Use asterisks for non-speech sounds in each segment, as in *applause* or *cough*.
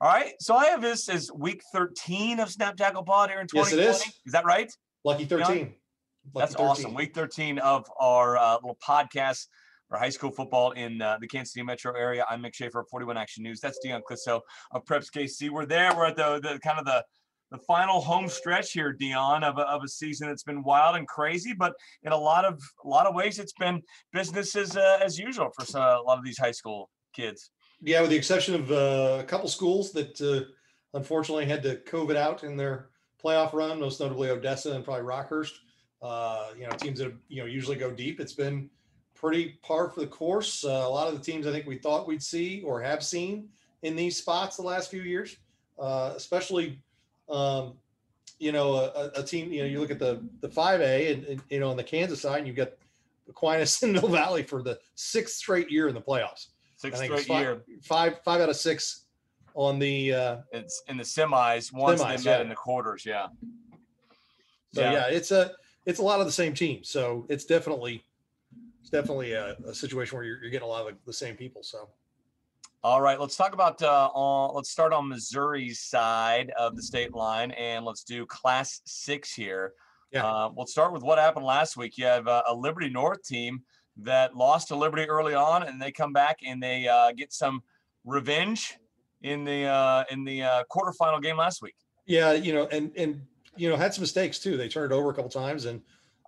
All right. So I have this as week 13 of Snap Tackle Pod here in 2020. Yes, 2020. it is. Is that right? Lucky 13. Lucky That's 13. awesome. Week 13 of our uh, little podcast for high school football in uh, the Kansas City metro area. I'm Mick Schaefer of 41 Action News. That's Dion Clisso of Preps KC. We're there. We're at the, the kind of the the final home stretch here, Dion, of a, of a season that's been wild and crazy, but in a lot of a lot of ways, it's been business as uh, as usual for some, a lot of these high school kids. Yeah, with the exception of uh, a couple schools that uh, unfortunately had to COVID out in their playoff run, most notably Odessa and probably Rockhurst. Uh, you know, teams that you know usually go deep. It's been pretty par for the course. Uh, a lot of the teams I think we thought we'd see or have seen in these spots the last few years, uh, especially um, you know a, a, team. You know, you look at the the five A and, and, you know on the Kansas side, and you've got Aquinas *laughs* and Mill Valley for the sixth straight year in the playoffs. Six straight five, year. Five five out of six on the. Uh, It's in the semis once Semis, they met yeah. in the quarters. Yeah. so yeah. it's a it's a lot of the same team. So it's definitely it's definitely a, a situation where you're, you're getting a lot of the, the same people. So All right, let's talk about. Uh, on, let's start on Missouri's side of the state line, and let's do Class Six here. Yeah. Uh, we'll start with what happened last week. You have uh, a Liberty North team that lost to Liberty early on, and they come back and they uh, get some revenge in the uh, in the uh, quarterfinal game last week. yeah, you know, and and you know had some mistakes too. They turned it over a couple times and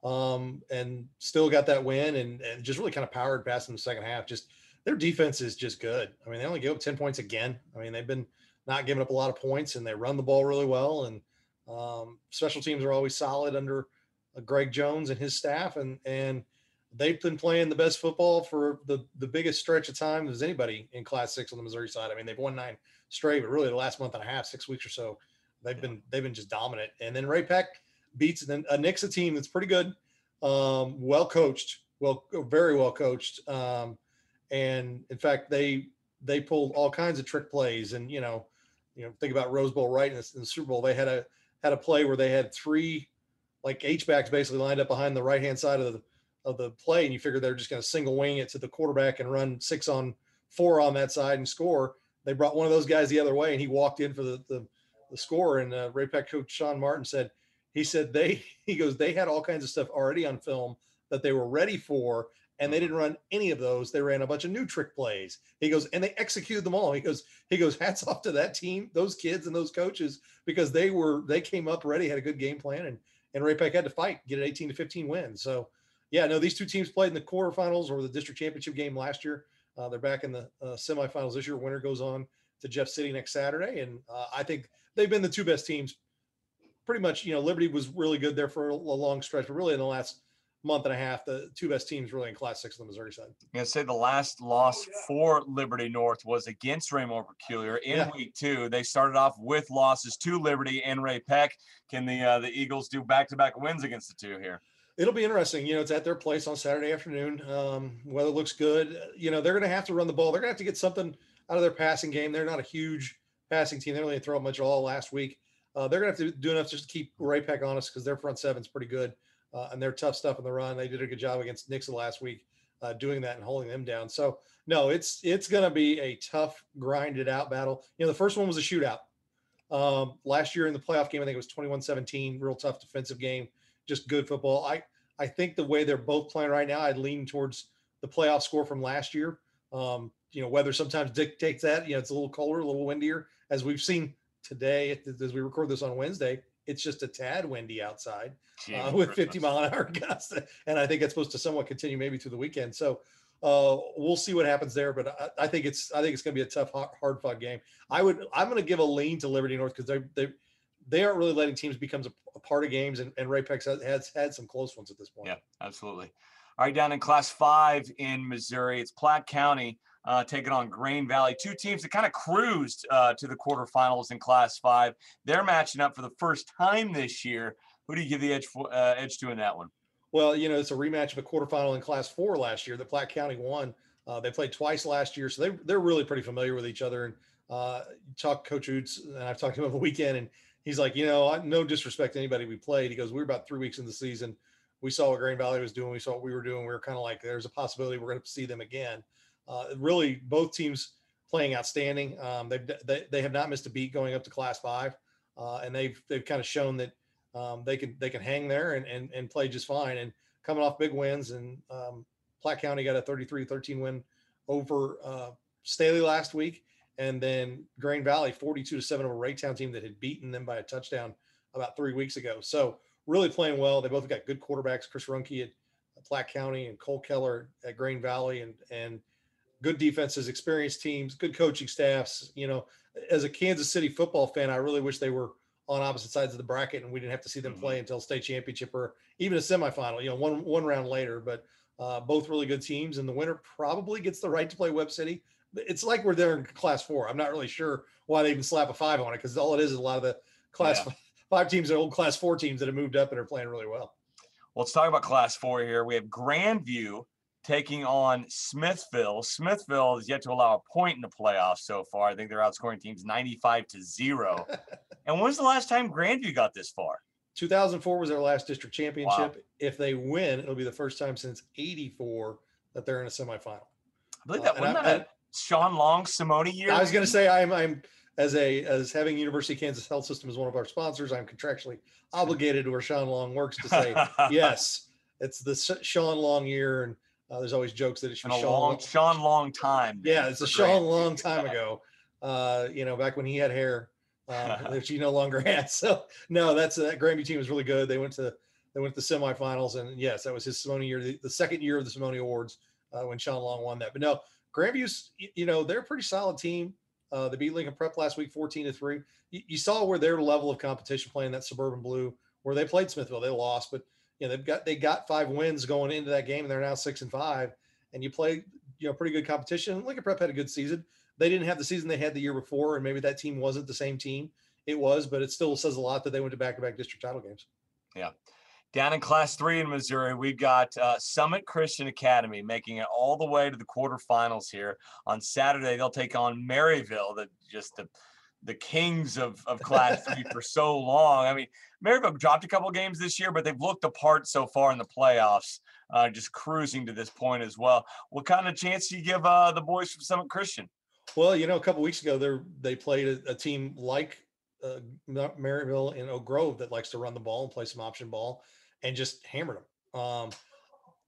um and still got that win and and just really kind of powered past them the second half. Just their defense is just good. I mean, they only gave up 10 points again. I mean, they've been not giving up a lot of points and they run the ball really well. And um, special teams are always solid under uh, Greg Jones and his staff. And, and they've been playing the best football for the, the biggest stretch of time as anybody in class six on the Missouri side. I mean, they've won nine straight, but really the last month and a half, six weeks or so, they've been, they've been just dominant. And then Ray-Pec beats a Nixa team that's pretty good. Um, well coached, well, very well coached. Um, and in fact, they they pulled all kinds of trick plays. And you know, you know, think about Rose Bowl, right? In the, in the Super Bowl, they had a had a play where they had three like H backs basically lined up behind the right hand side of the of the play, and you figure they're just going to single wing it to the quarterback and run six on four on that side and score. They brought one of those guys the other way, and he walked in for the the, the score. And uh, Ray-Pec coach Sean Martin said he said they *laughs* he goes they had all kinds of stuff already on film that they were ready for and they didn't run any of those they ran a bunch of new trick plays he goes and they executed them all he goes he goes hats off to that team those kids and those coaches because they were they came up ready had a good game plan and and Ray-Pec had to fight get an 18 to 15 win so yeah no these two teams played in the quarterfinals or the district championship game last year uh, they're back in the uh, semifinals this year winner goes on to jeff city next saturday and uh, i think they've been the two best teams pretty much, you know, Liberty was really good there for a long stretch, but really in the last month and a half, the two best teams really in Class Six on the Missouri side. I'm gonna say the last loss for Liberty North was against Raymore Peculiar in Yeah. week two. They started off with losses to Liberty and Ray-Pec. Can the uh, the Eagles do back to back wins against the two here? It'll be interesting. You know, it's at their place on Saturday afternoon. Um, weather looks good. You know, they're going to have to run the ball. They're going to have to get something out of their passing game. They're not a huge passing team. They only throw much at all last week. Uh, they're going to have to do enough just to keep Ray-Pec honest because their front seven's pretty good uh, and they're tough stuff in the run. They did a good job against Nixa last week uh, doing that and holding them down. So no, it's it's going to be a tough, grinded out battle. You know, the first one was a shootout. Um, last year in the playoff game, I think it was 21-17, real tough defensive game, just good football. I I think the way they're both playing right now, I'd lean towards the playoff score from last year. Um, you know, weather sometimes dictates that. You know, it's a little colder, a little windier, as we've seen today as we record this on Wednesday. It's just a tad windy outside uh, with 50 mile an hour *laughs* gusts, and I think that's supposed to somewhat continue maybe through the weekend. So uh, we'll see what happens there. But I, I think it's I think it's going to be a tough, hard fought game. I would I'm going to give a lean to Liberty North because they they they aren't really letting teams become a, a part of games, and, and Ray-Pec has, has had some close ones at this point. Yeah, absolutely. All right, down in Class Five in Missouri, it's Platte County uh, taking on Grain Valley. Two teams that kind of cruised uh, to the quarterfinals in Class Five. They're matching up for the first time this year. Who do you give the edge for, uh, edge to in that one? Well, you know, it's a rematch of a quarterfinal in Class Four last year that Platte County won. Uh, they played twice last year, so they they're really pretty familiar with each other. And uh, talk Coach Oots, and I've talked to him over the weekend, and he's like, you know, no disrespect to anybody we played. He goes, we were about three weeks in the season. We saw what Grain Valley was doing. We saw what we were doing. We were kind of like, there's a possibility we're going to see them again. Uh, really, both teams playing outstanding. Um, they've they, they have not missed a beat going up to Class Five, uh, and they've they've kind of shown that um, they can they can hang there and, and and play just fine. And coming off big wins, and um, Platte County got a 33-13 win over uh, Staley last week, and then Grain Valley 42 to seven over Raytown team that had beaten them by a touchdown about three weeks ago. So really playing well. They both got good quarterbacks, Chris Runke at Platte County and Cole Keller at Grain Valley, and and good defenses, experienced teams, good coaching staffs. You know, as a Kansas City football fan, I really wish they were on opposite sides of the bracket and we didn't have to see them mm-hmm. play until state championship or even a semifinal. You know, one one round later, but uh, both really good teams, and the winner probably gets the right to play Webb City. It's like we're there in Class Four. I'm not really sure why they even slap a five on it because all it is is a lot of the Class yeah. *laughs* Five teams are old Class Four teams that have moved up and are playing really well. Well, let's talk about Class Four here. We have Grandview taking on Smithville. Smithville is yet to allow a point in the playoffs so far. I think they're outscoring teams 95 to zero. *laughs* and when's the last time Grandview got this far? 2004 was their last district championship. Wow. If they win, it'll be the first time since 84 that they're in a semifinal. I believe that uh, wasn't that I, Sean Long Simone year. I was going to say I'm I'm as a as having University of Kansas Health System as one of our sponsors, I'm contractually obligated to where Sean Long works to say *laughs* yes, it's the Sean Long year and uh, there's always jokes that it should be Sean long, Sean long time. Yeah, it's a Sean long time ago. Uh, you know, back when he had hair, uh, which he no longer has. So no, that's that Grammy team was really good. They went to they went to the semifinals, and yes, that was his Simone year, the, the second year of the Simone Awards uh, when Sean Long won that. But no, Grandview's you know they're a pretty solid team. Uh, they beat Lincoln Prep last week, fourteen to three. You, saw where their level of competition playing that suburban blue, where they played Smithville, they lost, but you know they've got they got five wins going into that game, and they're now six and five. And you play you know pretty good competition. Lincoln Prep had a good season. They didn't have the season they had the year before, and maybe that team wasn't the same team. It was, but it still says a lot that they went to back-to-back district title games. Yeah. Down in Class Three in Missouri, we've got uh, Summit Christian Academy making it all the way to the quarterfinals here on Saturday. They'll take on Maryville, the just the the kings of, of class three *laughs* for so long. I mean, Maryville dropped a couple games this year, but they've looked apart so far in the playoffs, uh, just cruising to this point as well. What kind of chance do you give uh, the boys from Summit Christian? Well, you know, a couple weeks ago, they they played a, a team like uh, Maryville in Oak Grove that likes to run the ball and play some option ball, and just hammered them. Um,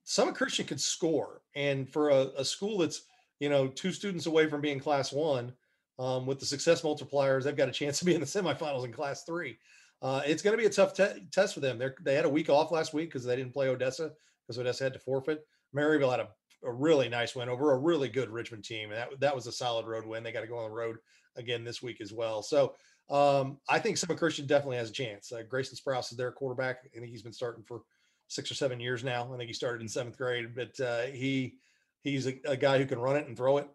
Summit Christian could score, and for a, a school that's you know two students away from being Class One um, with the success multipliers, they've got a chance to be in the *laughs* semifinals in Class Three. Uh, it's going to be a tough te- test for them. they they had a week off last week because they didn't play Odessa because Odessa had to forfeit. Maryville had a, a, really nice win over a really good Richmond team, and that that was a solid road win. They got to go on the road again this week as well. So um, I think Summit Christian definitely has a chance. Uh, Grayson Sprouse is their quarterback. I think he's been starting for six or seven years now. I think he started in seventh grade, but uh, he he's a, a guy who can run it and throw it.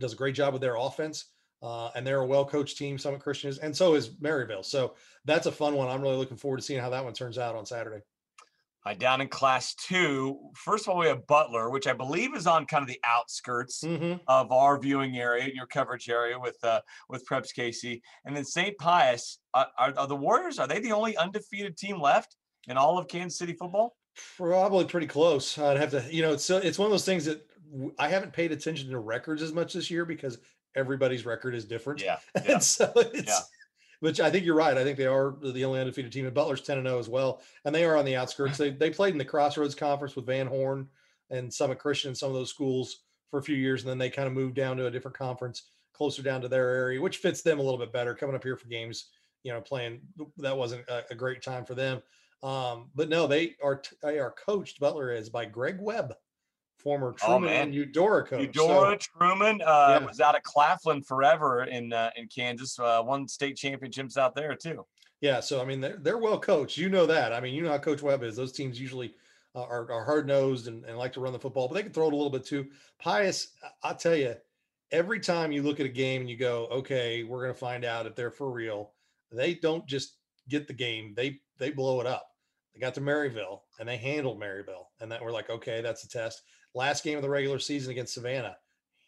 Does a great job with their offense. Uh, and they're a well-coached team, Summit Christian is, and so is Maryville. So that's a fun one. I'm really looking forward to seeing how that one turns out on Saturday. Uh, down in class two, first of all, we have Butler, which I believe is on kind of the outskirts mm-hmm. of our viewing area, your coverage area with uh, with Preps KC, and then St. Pius. Uh, are, are the Warriors? Are they the only undefeated team left in all of Kansas City football? Probably pretty close. I'd have to, you know, it's it's one of those things that I haven't paid attention to records as much this year because everybody's record is different. Yeah. *laughs* yeah. and so it's, yeah. Which I think you're right. I think they are the only undefeated team. And Butler's 10 and 0 as well. And they are on the outskirts. They, they played in the Crossroads Conference with Van Horn and Summit Christian and some of those schools for a few years. And then they kind of moved down to a different conference closer down to their area, which fits them a little bit better coming up here for games, you know, playing that wasn't a, a great time for them. Um, but no, they are, they are coached Butler is by Greg Webb former oh, Truman oh, and Eudora coach. Eudora so, Truman uh, yeah. was out of Claflin forever in uh, in Kansas. Uh, won state championships out there too. Yeah, so I mean they're they're well coached. You know that. I mean you know how Coach Webb is. Those teams usually uh, are, are hard nosed and, and like to run the football, but they can throw it a little bit too. Pius, I'll tell you, every time you look at a game and you go, okay, we're going to find out if they're for real. They don't just get the game; they they blow it up. They got to Maryville and they handled Maryville, and then we're like, okay, that's a test last game of the regular season against Savannah,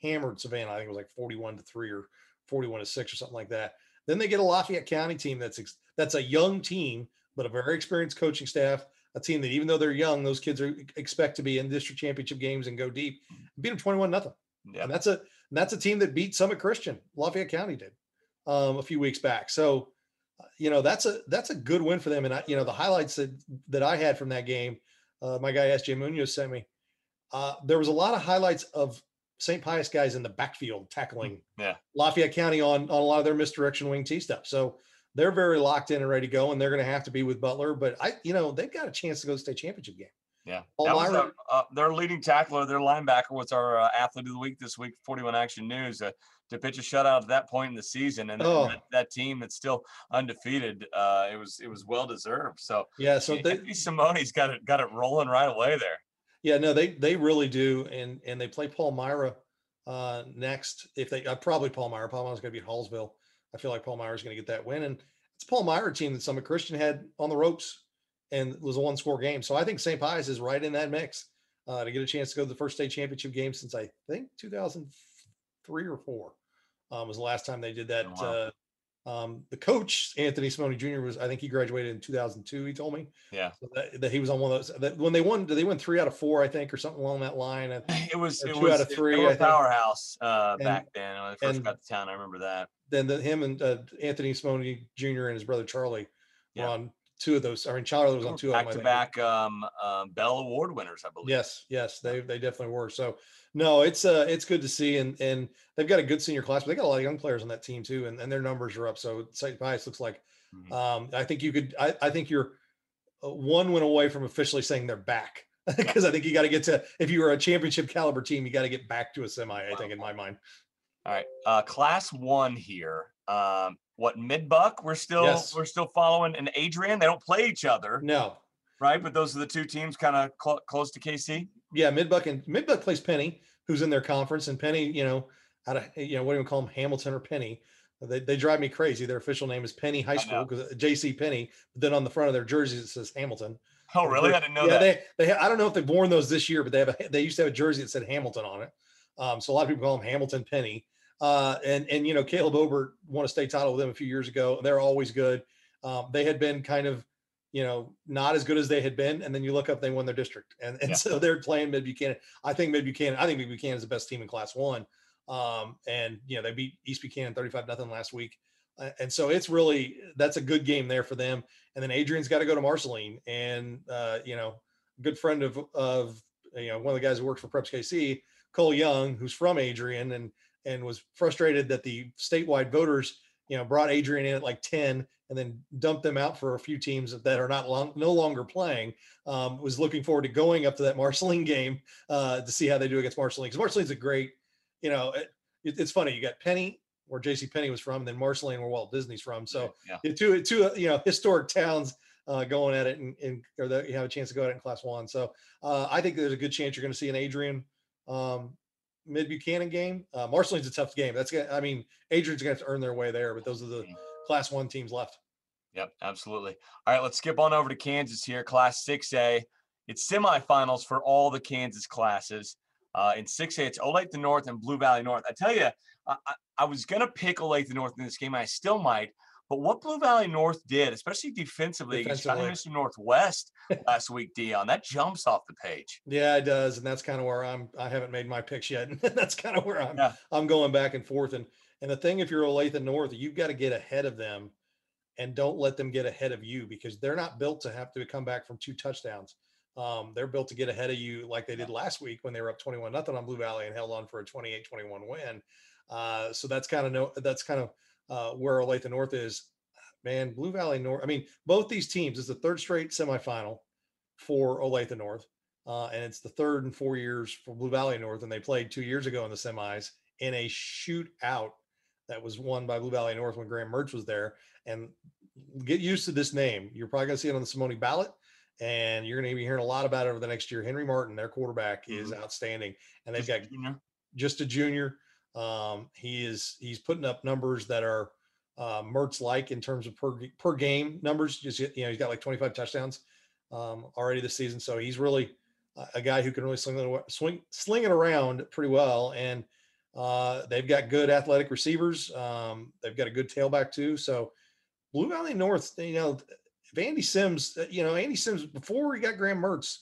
hammered Savannah. I think it was like 41 to 3 or 41 to 6 or something like that. Then they get a Lafayette County team that's that's a young team, but a very experienced coaching staff, a team that even though they're young, those kids are expect to be in district championship games and go deep. Beat them 21 nothing. Yeah. And that's a And that's a team that beat Summit Christian. Lafayette County did um, a few weeks back. So, uh, you know, that's a that's a good win for them. And I, you know, the highlights that that I had from that game, uh, my guy SJ Munoz sent me. Uh, there was a lot of highlights of St. Pius guys in the backfield tackling Yeah. Lafayette County on on a lot of their misdirection wing T stuff. So they're very locked in and ready to go, and they're going to have to be with Butler. But I, you know, they've got a chance to go to the state championship game. Yeah, Paul that was Myra- uh, their leading tackler, their linebacker was our uh, athlete of the week this week. Forty-one Action News uh, to pitch a shutout at that point in the season, and, and Oh. that, that team that's still undefeated. Uh, it was it was well deserved. So Yeah, so they, Anthony Simone's got it got it rolling right away there. Yeah, no, they they really do, and and they play Palmyra uh, next. If they uh, probably Palmyra, Paul Myra's going to beat Hallsville. I feel like Palmyra's going to get that win, and it's Palmyra team that Summit Christian had on the ropes, and it was a one score game. So I think St. Pius is right in that mix uh, to get a chance to go to the first state championship game since I think 2003 or four um, was the last time they did that. Oh, wow. Uh, um, the coach Anthony Simone Jr. was I think he graduated in 2002. He told me Yeah, so that, that he was on one of those. That when they won, they won three out of four, I think, or something along that line. And *laughs* it was it two was out of three, They I were a powerhouse uh, And- back then when they first got to town. I remember that. then the, him and uh, Anthony Simone Jr. and his brother Charlie Yeah. were on two of those. I mean, Charlie was on two of them. Back to back um, um, Bell Award winners, I believe. Yes, yes, they they definitely were. So no, it's uh it's good to see, and and they've got a good senior class, but they got a lot of young players on that team too, and, and their numbers are up. So St. Pius looks like Mhm. um I think you could I, I think you're uh, one win away from officially saying they're back *laughs* because I think you got to get to if you were a championship caliber team, you got to get back to a semi. I think in my mind. All right, uh, class one here. Um, what mid buck? We're still Yes. we're still following and Adrian. They don't play each other, No, right? But those are the two teams kind of cl- close to KC. Yeah, Midbuck and Midbuck plays Penney, who's in their conference, and Penney, you know, out of you know, what do we call them, Hamilton or Penney? They, they drive me crazy. Their official name is Penney High School because JC Penney. But then on the front of their jerseys it says Hamilton. Oh, really? I didn't know yeah, that. they they I don't know if they've worn those this year, but they have a they used to have a jersey that said Hamilton on it. Um, so a lot of people call them Hamilton Penney. Uh, and and you know Caleb Obert won a state title with them a few years ago. They're always good. Um, they had been kind of you know not as good as they had been, and then you look up they won their district, and and Yeah. so they're playing Mid Buchanan. I think Mid Buchanan. I think Mid Buchanan is the best team in Class One. Um, and you know they beat East Buchanan thirty five nothing last week. Uh, and so it's really that's a good game there for them. And then Adrian's got to go to Marceline, and uh, you know, a good friend of of you know one of the guys who works for Preps KC, Cole Young, who's from Adrian, and and was frustrated that the statewide voters you know brought Adrian in at like ten and then dumped them out for a few teams that are not long, no longer playing. Um, was looking forward to going up to that *laughs* Marceline game uh, to see how they do against Marceline because Marceline's a great, you know, it, it- it's funny. You got Penney, where J.C. Penney was from, and then Marceline, where Walt Disney's from. So yeah, two two you know historic towns uh, going at it and, and or that you have a chance to go at it in class one. So uh, I think there's a good chance you're going to see an Adrian um, mid Buchanan game. Uh, Marceline's a tough game. That's gonna, I mean Adrian's going to have to earn their way there, but those are the class one teams left. Yep, absolutely. All right, let's skip on over to Kansas here, Class 6A. It's semifinals for all the Kansas classes. Uh, in 6A, it's Olathe North and Blue Valley North. I tell you, I, I, I was going to pick Olathe North in this game. I still might. But what Blue Valley North did, especially defensively, against Defensively. Northwest *laughs* last week, Dion, that jumps off the page. Yeah, it does, and that's kind of where I'm. I haven't made my picks yet, *laughs* and that's kind of where I'm. Yeah. I'm going back and forth, and and the thing, if you're Olathe North, you've got to get ahead of them, and don't let them get ahead of you because they're not built to have to come back from two touchdowns. Um, they're built to get ahead of you like they did last week when they were up 21 nothing on Blue Valley and held on for a 28-21 win. Uh, so that's kind of no, that's kind of uh, where Olathe North is. Man, Blue Valley North. I mean, both these teams is the third straight semifinal for Olathe North. Uh, and it's the third in four years for Blue Valley North, and they played two years ago in the semis in a shootout that was won by Blue Valley North when Graham Mertz was there. And get used to this name. You're probably going to see it on the Simone ballot, and you're going to be hearing a lot about it over the next year. Henry Martin, their quarterback, is outstanding, and they've Just got junior. just a junior. Um, he is he's putting up numbers that are uh, Mertz like in terms of per per game numbers. Just you know, he's got like 25 touchdowns um, already this season, so he's really a- guy who can really sling it swing swing it around pretty well. And uh, they've got good athletic receivers. Um, they've got a good tailback too. So Blue Valley North, you know, if Andy Sims, you know, Andy Sims before he got Graham Mertz,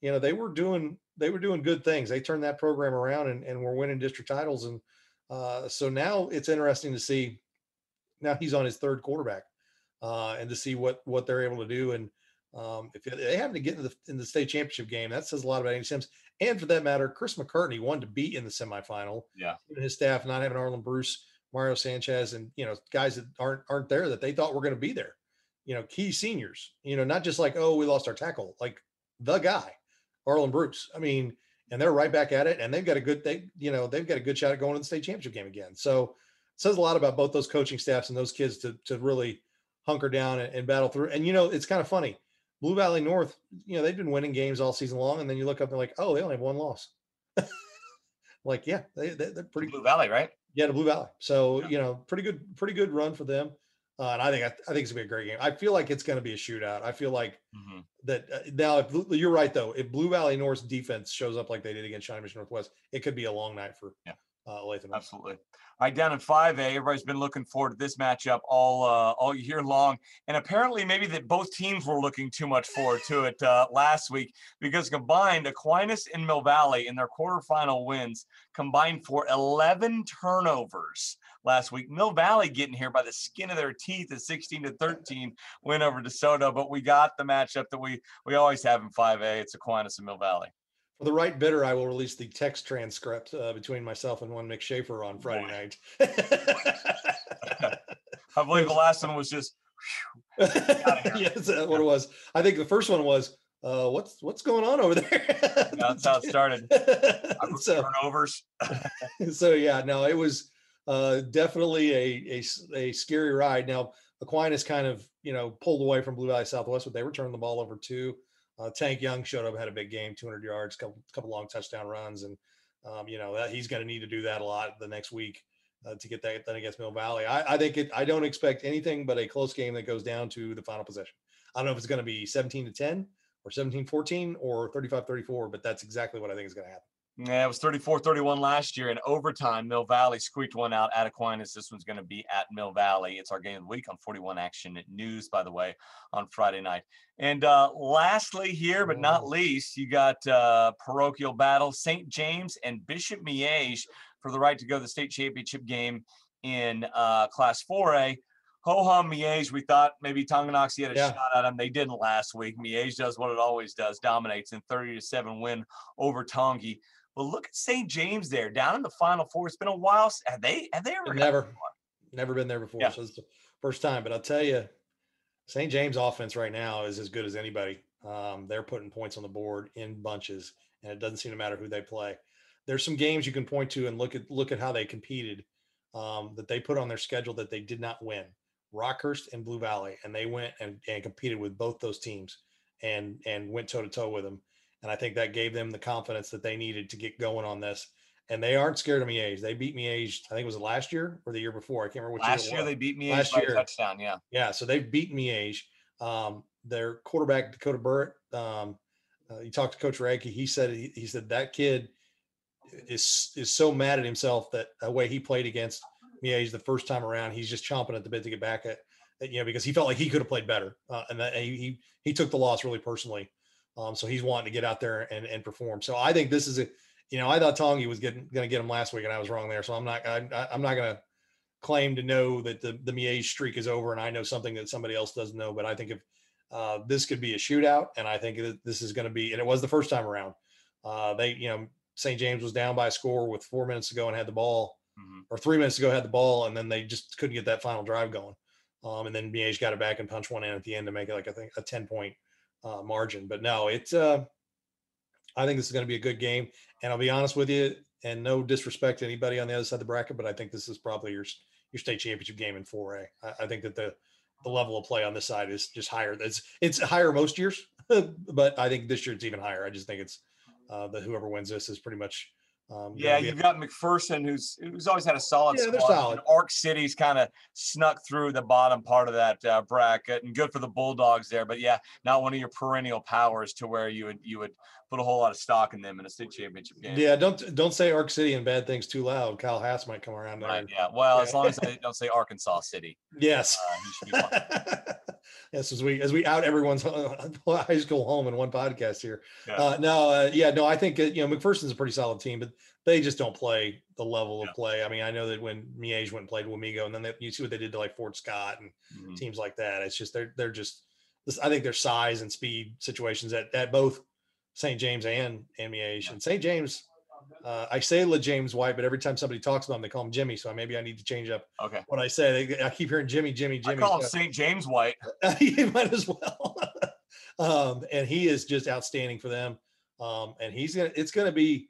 you know, they were doing they were doing good things. They turned that program around and, and were winning district titles. And Uh, so now it's interesting to see. Now he's on his third quarterback, uh, and to see what what they're able to do. And um, if they happen to get in the in the state championship game, that says a lot about Andy Sims. And for that matter, Chris McCartney wanted to be in the semifinal. Yeah, and his staff not having Arland Bruce, Mario Sanchez, and you know guys that aren't aren't there that they thought were going to be there. You know, key seniors. You know, not just like oh we lost our tackle, like the guy, Arland Bruce. I mean, and they're right back at it, and they've got a good they you know they've got a good shot at going to the state championship game again. So it says a lot about both those coaching staffs and those kids to to really hunker down and, and battle through. And you know, it's kind of funny. Blue Valley North, you know, they've been winning games all season long, and then you look up and they're like, oh, they only have one loss. *laughs* like, yeah, they, they are pretty Blue Valley, right? Yeah, the Blue Valley. So yeah. you know, pretty good, pretty good run for them. Uh, and I think I, I, think it's gonna be a great game. I feel like it's gonna be a shootout. I feel like mm-hmm. that uh, now. If you're right though, if Blue Valley North's defense shows up like they did against Shawnee Mission Northwest, it could be a long night for yeah. Uh, Latham. Absolutely. All right, down in 5A, everybody's been looking forward to this matchup all uh, all year long, and apparently maybe that both teams were looking too much forward to it uh, last week because combined Aquinas and Mill Valley in their quarterfinal wins combined for 11 turnovers last week. Mill Valley getting here by the skin of their teeth at 16 to 13 win over DeSoto, but we got the matchup that we we always have in 5A. It's Aquinas and Mill Valley. For the right bidder, I will release the text transcript uh, between myself and one Mick Schaefer on Friday night. *laughs* I believe the *laughs* last one was just. yes, what it was. I think the first one was, uh, "What's what's going on over *laughs* there?" That's how it started. so, turnovers. so yeah, no, it was uh, definitely a, a a scary ride. Now Aquinas kind of you know pulled away from Blue Valley Southwest, but they returned the ball over too. Uh, Tank Young showed up, had a big game, 200 yards, couple couple long touchdown runs, and um, you know that he's going to need to do that a lot the next week uh, to get that then against Mill Valley. I, I think it. I don't expect anything but a close game that goes down to the final possession. I don't know if it's going to be 17 to 10 or 17 14 or 35 34, but that's exactly what I think is going to happen. Yeah, it was 34-31 last year in overtime. Mill Valley squeaked one out at Aquinas. This one's going to be at Mill Valley. It's our game of the week on 41 Action News, by the way, on Friday night. And uh, lastly, here but not least, you got uh, parochial battle St. James and Bishop Miege for the right to go to the state championship game in uh, Class 4A. Ho hum Miege, we thought maybe Tonganoxie had a yeah. shot at them. They didn't last week. Miege does what it always does, dominates in 30 to 7 win over Tongi. But look at St. James there, down in the Final Four. It's been a while. Have they? Have they ever? Never, never been there before. Yeah. So it's the first time. But I'll tell you, St. James offense right now is as good as anybody. Um, they're putting points on the board in bunches, and it doesn't seem to matter who they play. There's some games you can point to and look at look at how they competed um, that they put on their schedule that they did not win. Rockhurst and Blue Valley, and they went and, and competed with both those teams and and went toe to toe with them and I think that gave them the confidence that they needed to get going on this. And they aren't scared of Miege. They beat Miege. I think it was last year or the year before. I can't remember which last year, year they beat me last year. touchdown. Yeah, yeah. So they beat Miege. Um, their quarterback Dakota Burrett. Um, uh, you talked to Coach Radke. He said he, he said that kid is is so mad at himself that the way he played against Miege the first time around, he's just chomping at the bit to get back at, at you know because he felt like he could have played better, uh, and that he, he he took the loss really personally. Um, so he's wanting to get out there and, and perform. So I think this is a, you know, I thought Tongi was getting going to get him last week, and I was wrong there. So I'm not, I, am not going to claim to know that the the Miege streak is over, and I know something that somebody else doesn't know. But I think if uh, this could be a shootout, and I think that this is going to be, and it was the first time around. Uh, they, you know, St. James was down by a score with four minutes to go and had the ball, mm-hmm. or three minutes to go had the ball, and then they just couldn't get that final drive going. Um, and then Miege got it back and punched one in at the end to make it like I think a ten point uh, margin. But no, it's. Uh, I think this is going to be a good game, and I'll be honest with you, and no disrespect to anybody on the other side of the bracket, but I think this is probably your your state championship game in 4A. I, I think that the the level of play on this side is just higher. It's it's higher most years, *laughs* but I think this year it's even higher. I just think it's uh, that whoever wins this is pretty much um, yeah, you've got McPherson, who's who's always had a solid yeah, squad. Solid. Ark City's kind of snuck through the bottom part of that uh, bracket, and good for the Bulldogs there. But yeah, not one of your perennial powers to where you would you would put a whole lot of stock in them in a state championship game. Yeah, don't don't say Ark City and bad things too loud. Kyle Hass might come around there. Right, yeah, well, yeah. as long as *laughs* I don't say Arkansas City. Yes. Uh, *laughs* Yes, as we as we out everyone's *laughs* high school home in one podcast here. Yeah. Uh, no, uh, yeah, no, I think uh, you know McPherson's a pretty solid team, but they just don't play the level Yeah. of play. I mean, I know that when Miege went and played Wamego, and then they, you see what they did to like Fort Scott and Mhm. teams like that. It's just they're they're just. I think their size and speed situations at at both St. James and and Miege and St. James. Uh, I say La James White, but every time somebody talks about him, they call him Jimmy. So maybe I need to change up Okay. what I say. They, I keep hearing Jimmy, Jimmy, I Jimmy. call him St. James White. *laughs* you might as well. *laughs* um, and he is just outstanding for them. Um, and he's gonna it's gonna be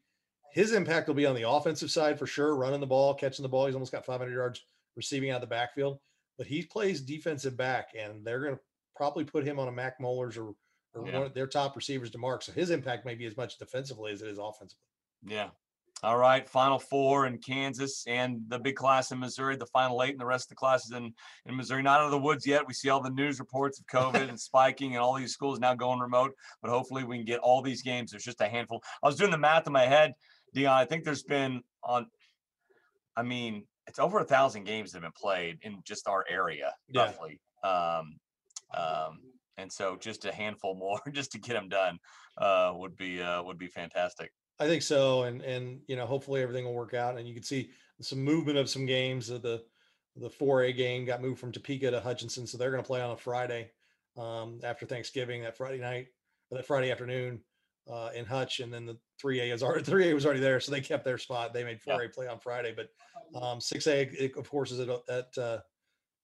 his impact will be on the offensive side for sure, running the ball, catching the ball. He's almost got 500 yards receiving out of the backfield, but he plays defensive back, and they're gonna probably put him on a Mac Mollers or or Yeah. one of their top receivers to mark. So his impact may be as much defensively as it is offensively. Yeah. All right. Final four in Kansas and the big class in Missouri, the final eight, and the rest of the classes in, in Missouri. Not out of the woods yet. We see all the news reports of COVID and *laughs* spiking and all these schools now going remote, but hopefully we can get all these games. There's just a handful. I was doing the math in my head, Dion. I think there's been on, I mean, it's over a thousand games that have been played in just our area, Yeah. roughly. Um, um, and so just a handful *laughs* more just to get them done uh, would be uh, would be fantastic. I think so, and and you know, hopefully everything will work out, and you can see some movement of some games. Of the the 4A game got moved from Topeka to Hutchinson, so they're going to play on a Friday um, after Thanksgiving, that Friday night or that Friday afternoon uh, in Hutch, and then the 3A is already 3A was already there, so they kept their spot. They made 4A play on Friday, but um, 6A, it, of course, is at, at uh,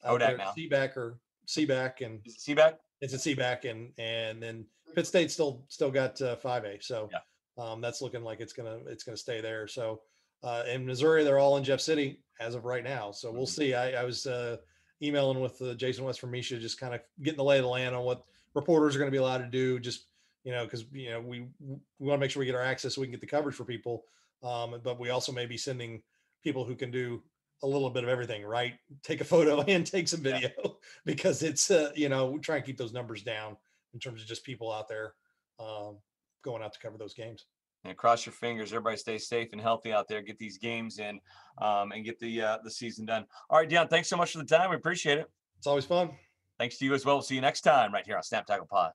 ODAC out there at now. CBAC or CBAC, and Is it it's a CBAC, and and then Pitt State still still got uh, 5A. So Yeah. um, that's looking like it's gonna it's gonna stay there. So uh, in Missouri, they're all in Jeff City as of right now. So we'll Mhm. see. I, I was uh, emailing with uh, Jason West from MSHSAA, just kind of getting the lay of the land on what reporters are going to be allowed to do. Just you know, because you know we we want to make sure we get our access so we can get the coverage for people. Um, but we also may be sending people who can do a little bit of everything, right? Take a photo *laughs* and take some Yeah. video *laughs* because it's uh, you know we try and keep those numbers down in terms of just people out there um, going out to cover those games. And cross your fingers. Everybody stay safe and healthy out there. Get these games in um, and get the uh, the season done. All right, Dion. Thanks so much for the time. We appreciate it. It's always fun. Thanks to you as well. We'll see you next time right here on Snap Tackle Pod.